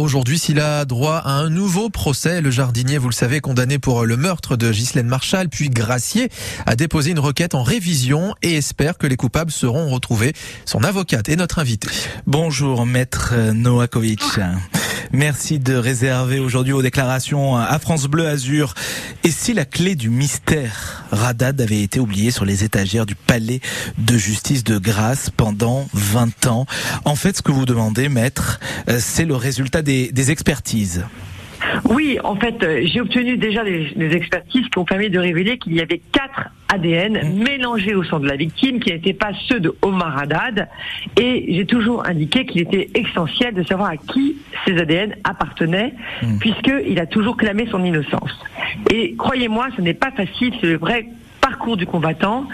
aujourd'hui s'il a droit à un nouveau procès. Le jardinier, vous le savez, condamné pour le meurtre de Ghislaine Marshall, puis gracié, a déposé une requête en révision et espère que les coupables seront retrouvés. Son avocate est notre invité. Bonjour, maître Noakovic. Merci de réserver aujourd'hui aux déclarations à France Bleu Azur. Et si la clé du mystère Radad avait été oubliée sur les étagères du palais de justice de Grasse pendant 20 ans? En fait, ce que vous demandez, maître, euh, c'est le résultat des, des expertises. Oui, en fait, euh, j'ai obtenu déjà des, expertises qui ont permis de révéler qu'il y avait quatre ADN mmh. mélangés au sang de la victime qui n'étaient pas ceux de Omar Haddad. Et j'ai toujours indiqué qu'il était essentiel de savoir à qui ces ADN appartenaient, mmh. puisqu'il a toujours clamé son innocence. Et croyez-moi, ce n'est pas facile, c'est le vrai parcours du combattant.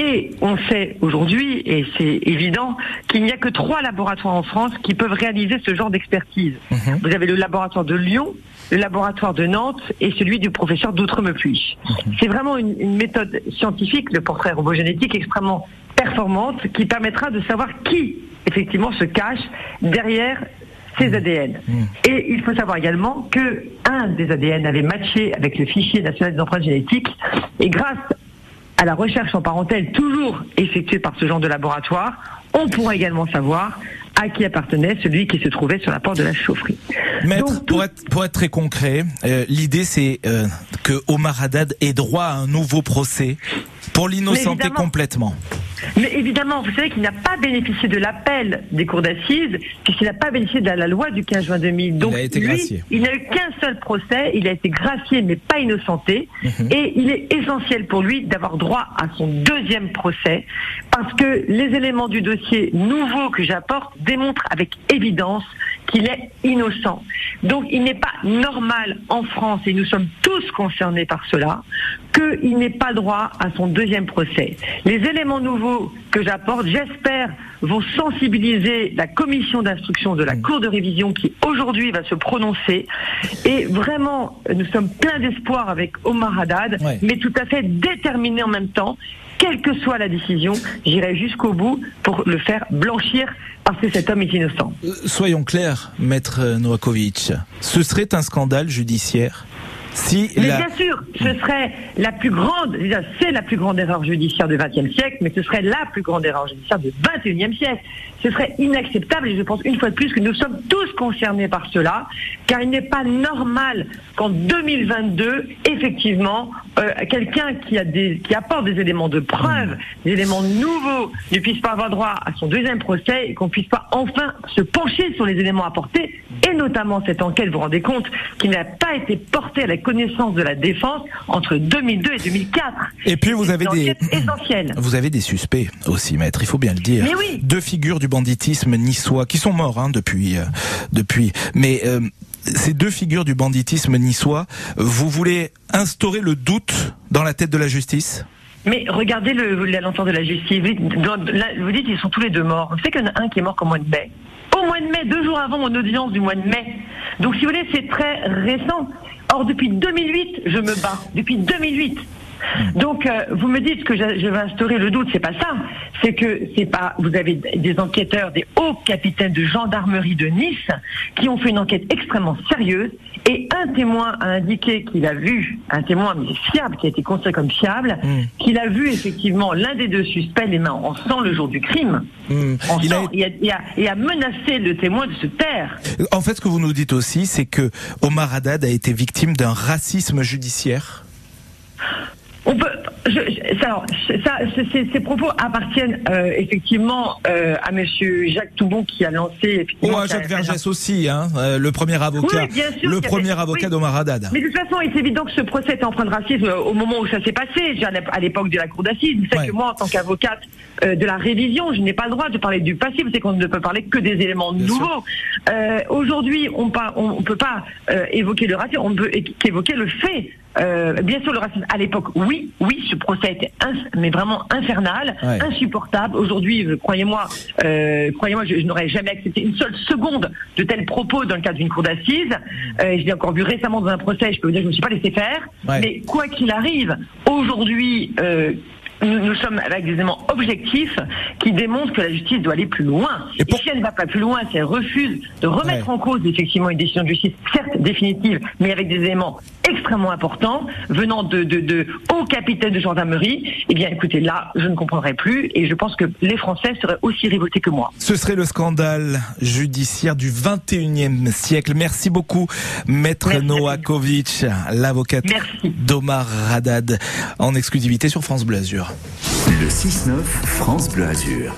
Et on sait aujourd'hui, et c'est évident, qu'il n'y a que trois laboratoires en France qui peuvent réaliser ce genre d'expertise. Mmh. Vous avez le laboratoire de Lyon, le laboratoire de Nantes et celui du professeur d'Outremepuy. Mhm. C'est vraiment une, méthode scientifique, le portrait robogénétique, extrêmement performante qui permettra de savoir qui effectivement se cache derrière ces mhm. ADN. Mhm. Et il faut savoir également que un des ADN avait matché avec le fichier national des empreintes génétiques et grâce à la recherche en parentèle toujours effectuée par ce genre de laboratoire, on pourra également savoir à qui appartenait celui qui se trouvait sur la porte de la chaufferie. Maître, pour, être, pour être très concret, euh, l'idée c'est euh, que Omar Haddad ait droit à un nouveau procès pour l'innocenter complètement. Mais évidemment, vous savez qu'il n'a pas bénéficié de l'appel des cours d'assises, puisqu'il n'a pas bénéficié de la loi du 15 juin 2000. Donc, il a été lui, il n'a eu qu'un seul procès, il a été gracié, mais pas innocenté. Mhm. Et il est essentiel pour lui d'avoir droit à son deuxième procès, parce que les éléments du dossier nouveau que j'apporte démontrent avec évidence qu'il est innocent. Donc il n'est pas normal en France, et nous sommes tous concernés par cela, qu'il n'ait pas droit à son deuxième procès. Les éléments nouveaux que j'apporte, j'espère, vont sensibiliser la commission d'instruction de la mm. Cour de révision qui aujourd'hui va se prononcer. Et vraiment, nous sommes pleins d'espoir avec Omar Haddad, mais tout à fait déterminés en même temps. Quelle que soit la décision, j'irai jusqu'au bout pour le faire blanchir parce que cet homme est innocent. Euh, soyons clairs, maître Novakovic, ce serait un scandale judiciaire? Si mais bien sûr, ce serait la plus grande, c'est la plus grande erreur judiciaire du XXe siècle, mais ce serait la plus grande erreur judiciaire du XXIe siècle. Ce serait inacceptable et je pense une fois de plus que nous sommes tous concernés par cela, car il n'est pas normal qu'en 2022, effectivement, euh, quelqu'un qui a des, qui apporte des éléments de preuve, des éléments nouveaux, ne puisse pas avoir droit à son deuxième procès et qu'on puisse pas enfin se pencher sur les éléments apportés et notamment cette enquête, vous vous rendez compte, qui n'a pas été portée à la connaissance de la défense entre 2002 et 2004. Et puis vous avez des. Vous avez des suspects aussi, maître. Il faut bien le dire. Mais oui. Deux figures du banditisme niçois qui sont morts hein, depuis, euh, depuis. Mais euh, ces deux figures du banditisme niçois, vous voulez instaurer le doute dans la tête de la justice? Mais regardez l'ensemble de la justice. Vous dites, vous dites, ils sont tous les deux morts. Vous savez qu'il y en a un qui est mort comme mois de mai. Au mois de mai, deux jours avant mon audience du mois de mai. Donc si vous voulez, c'est très récent. Or, depuis 2008, je me bats. Depuis 2008. Donc, euh, vous me dites que je, vais instaurer le doute, c'est pas ça. C'est que c'est pas. Vous avez des enquêteurs, des hauts capitaines de gendarmerie de Nice qui ont fait une enquête extrêmement sérieuse et un témoin a indiqué qu'il a vu, un témoin mais fiable, qui a été considéré comme fiable, hmm. qu'il a vu effectivement l'un des deux suspects les mains en sang le jour du crime. En sang, a... Et, a, menacé le témoin de se taire. En fait, ce que vous nous dites aussi, c'est que Omar Haddad a été victime d'un racisme judiciaire. On peut, je, alors, ça, ces propos appartiennent euh, effectivement euh, à Monsieur Jacques Toubon qui a lancé. Ou à Jacques Vergès aussi, hein, euh, le premier avocat, le premier avocat d'Omar Haddad. Mais de toute façon, il est évident que ce procès est en train de racisme au moment où ça s'est passé, à l'époque de la cour d'assises. Vous savez que moi, en tant qu'avocate de la révision, je n'ai pas le droit de parler du passé. Vous savez qu'on ne peut parler que des éléments nouveaux. Aujourd'hui, on ne peut pas évoquer le racisme, on ne peut qu'évoquer le fait euh, bien sûr, le racisme à l'époque, oui, oui, ce procès était mais vraiment infernal, insupportable. Aujourd'hui, euh, croyez-moi, euh, croyez-moi, je, n'aurais jamais accepté une seule seconde de tels propos dans le cadre d'une cour d'assises. Euh, je l'ai encore vu récemment dans un procès. Je peux vous dire, je ne me suis pas laissé faire. Mais quoi qu'il arrive, aujourd'hui, nous, sommes avec des éléments objectifs qui démontrent que la justice doit aller plus loin. Et, si elle ne va pas plus loin, si elle refuse de remettre en cause effectivement une décision de justice, certes définitive, mais avec des éléments extrêmement importants venant de, de, de hauts capitaines de gendarmerie, eh bien écoutez, là, je ne comprendrai plus et je pense que les Français seraient aussi révoltés que moi. Ce serait le scandale judiciaire du 21e siècle. Merci beaucoup, maître Noakovic, l'avocate d'Omar Radad, en exclusivité sur France Bleu Azur. Le 6-9, France Bleu Azur.